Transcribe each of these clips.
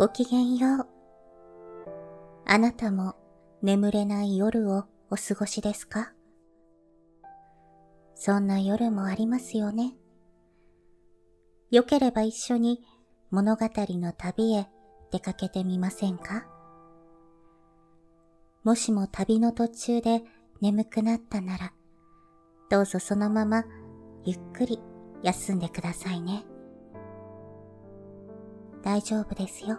ごきげんよう。あなたも眠れない夜をお過ごしですか？そんな夜もありますよね。よければ一緒に物語の旅へ出かけてみませんか？もしも旅の途中で眠くなったなら、どうぞそのままゆっくり休んでくださいね。大丈夫ですよ。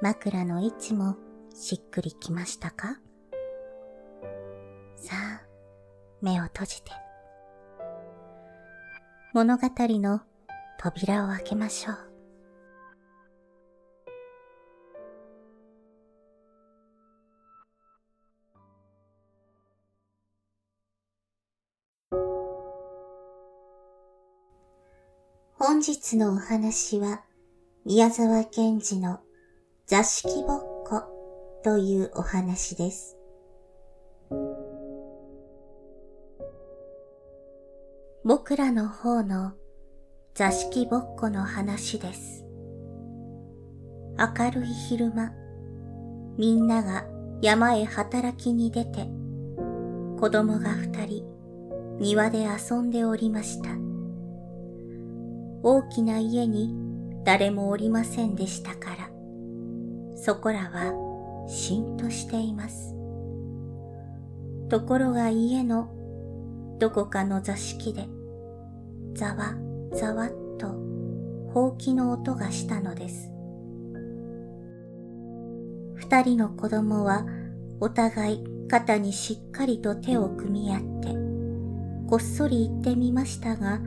枕の位置もしっくりきましたか？さあ、目を閉じて。物語の扉を開けましょう。本日のお話は、宮沢賢治の座敷ぼっこというお話です。僕らの方の座敷ぼっこの話です。明るい昼間、みんなが山へ働きに出て、子供が二人庭で遊んでおりました。大きな家に誰もおりませんでしたから、そこらはしんとしています。ところが家のどこかの座敷で、ざわざわっとほうきの音がしたのです。二人の子供はお互い肩にしっかりと手を組み合って、こっそり行ってみましたが、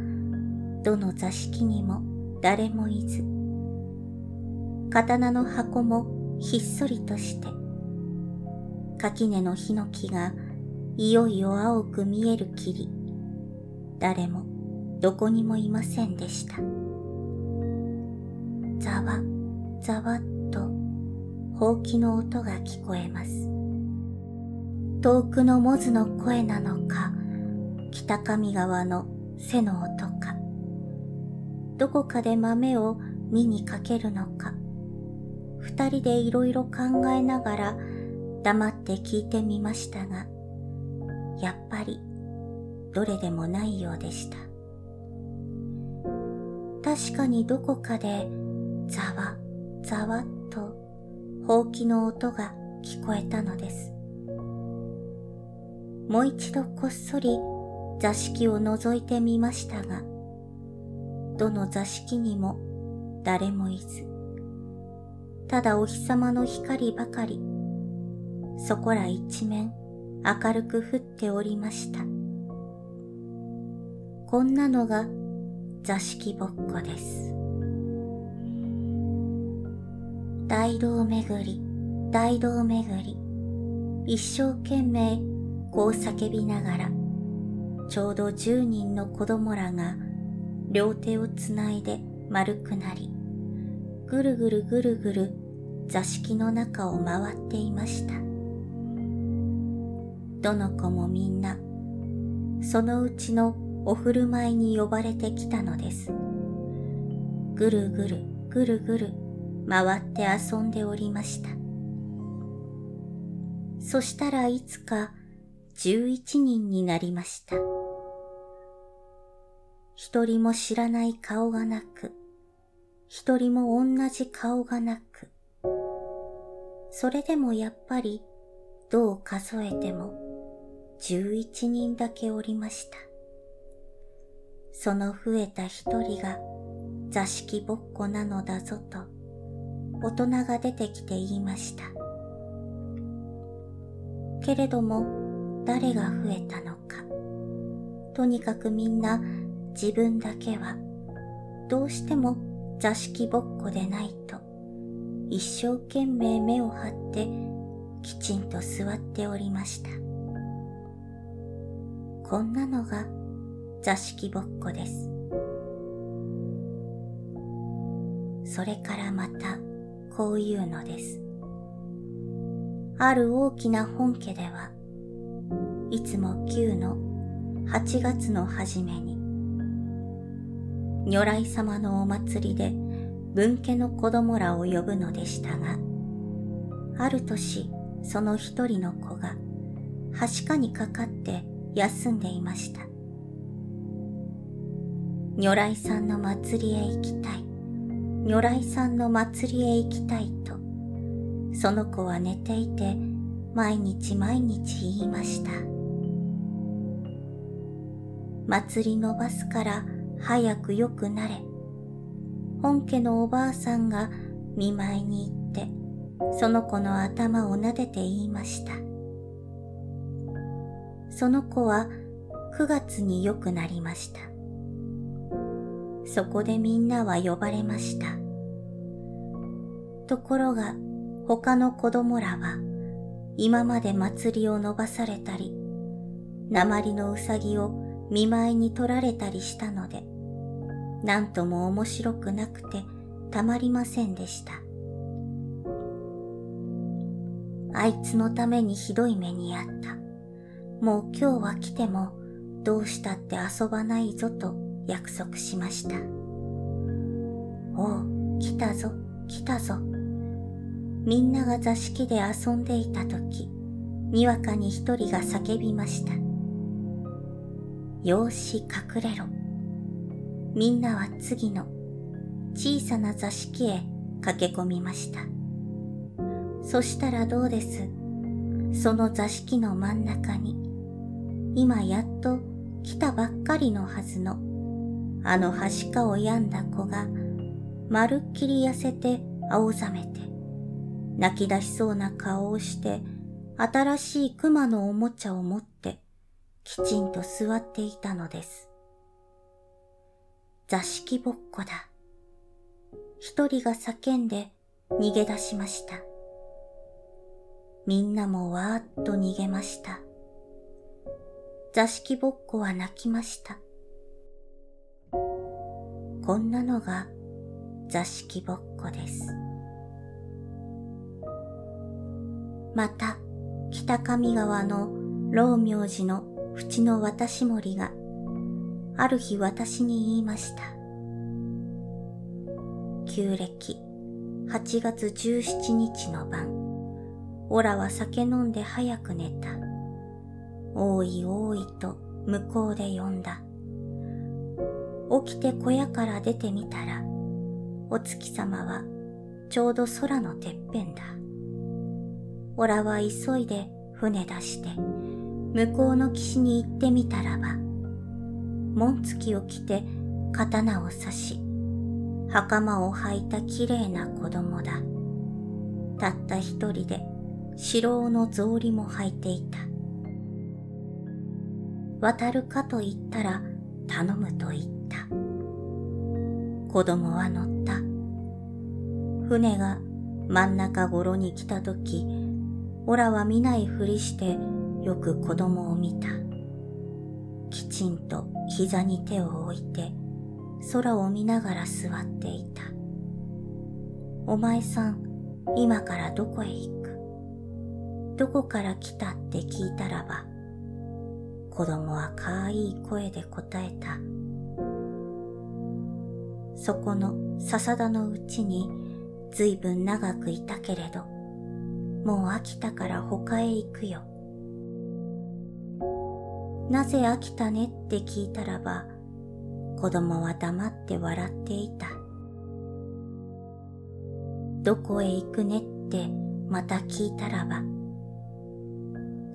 どの座敷にも誰もいず、刀の箱もひっそりとして、垣根のヒノキがいよいよ青く見えるきり、誰もどこにもいませんでした。ざわ、ざわっと、ほうきの音が聞こえます。遠くのモズの声なのか、北上川の背の音か、どこかで豆を見にかけるのか、二人でいろいろ考えながら黙って聞いてみましたが、やっぱりどれでもないようでした。確かにどこかでざわざわっとほうきの音が聞こえたのです。もう一度こっそり座敷を覗いてみましたが、どの座敷にも誰もいず、ただお日様の光ばかり、そこら一面明るく降っておりました。こんなのが座敷ぼっこです。大道巡り、大道巡り、一生懸命こう叫びながら、ちょうど十人の子供らが両手をつないで丸くなり、ぐるぐるぐるぐる座敷の中を回っていました。どの子もみんな、そのうちのお振る舞いに呼ばれてきたのです。ぐるぐるぐるぐる回って遊んでおりました。そしたらいつか十一人になりました。一人も知らない顔がなく、一人も同じ顔がなく、それでもやっぱりどう数えても十一人だけおりました。その増えた一人が座敷ぼっこなのだぞと大人が出てきて言いました。けれども誰が増えたのか。とにかくみんな自分だけはどうしても座敷ぼっこでないと一生懸命目を張ってきちんと座っておりました。こんなのが座敷ぼっこです。それからまたこういうのです。ある大きな本家では、いつも旧の8月の初めに、如来様のお祭りで分家の子供らを呼ぶのでしたが、ある年その一人の子がはしかにかかって休んでいました。如来さんの祭りへ行きたい。如来さんの祭りへ行きたいと、その子は寝ていて毎日毎日言いました。祭りのバスから早く良くなれ。本家のおばあさんが見舞いに行って、その子の頭を撫でて言いました。その子は9月に良くなりました。そこでみんなは呼ばれました。ところが他の子供らは今まで祭りを伸ばされたり、鉛のうさぎを見舞いに取られたりしたので、なんとも面白くなくてたまりませんでした。あいつのためにひどい目にあった。もう今日は来てもどうしたって遊ばないぞと約束しました。おう、来たぞ、来たぞ。みんなが座敷で遊んでいたとき、にわかに一人が叫びました。よし隠れろ。みんなは次の小さな座敷へ駆け込みました。そしたらどうです？その座敷の真ん中に、今やっと来たばっかりのはずのあのはしかを病んだ子が、まるっきり痩せて青ざめて、泣き出しそうな顔をして、新しい熊のおもちゃを持って、きちんと座っていたのです。座敷ぼっこだ。一人が叫んで逃げ出しました。みんなもわーっと逃げました。座敷ぼっこは泣きました。こんなのが座敷ぼっこです。また、北上川の老明寺の淵の渡し森が、ある日私に言いました。旧暦8月17日の晩、オラは酒飲んで早く寝た。おいおいと向こうで呼んだ。起きて小屋から出てみたら、お月様はちょうど空のてっぺんだ。おらは急いで船出して、向こうの岸に行ってみたらば、紋付きを着て刀を刺し、袴を履いたきれいな子供だ。たった一人で白の草履も履いていた。渡るかと言ったら頼むと言った。子供は乗った。船が真ん中頃に来た時、オラは見ないふりしてよく子供を見た。きちんと膝に手を置いて空を見ながら座っていた。お前さん、今からどこへ行く？どこから来たって聞いたらば、子供はかわいい声で答えた。そこの笹田のうちにずいぶん長くいたけれど、もう飽きたから他へ行くよ。なぜ飽きたねって聞いたらば、子供は黙って笑っていた。どこへ行くねってまた聞いたらば、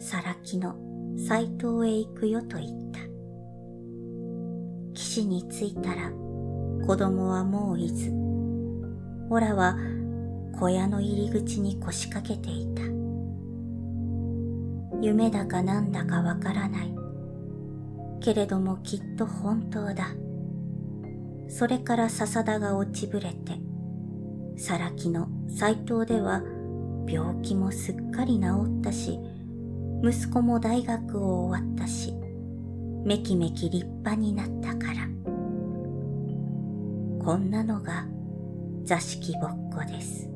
さらきの斎藤へ行くよと言った。岸に着いたら、子供はもういず、オラは小屋の入り口に腰掛けていた。夢だかなんだかわからない。けれどもきっと本当だ。それから笹田が落ちぶれて、さ木の斎藤では病気もすっかり治ったし、息子も大学を終わったし、めきめき立派になったから。こんなのが座敷ぼっこです。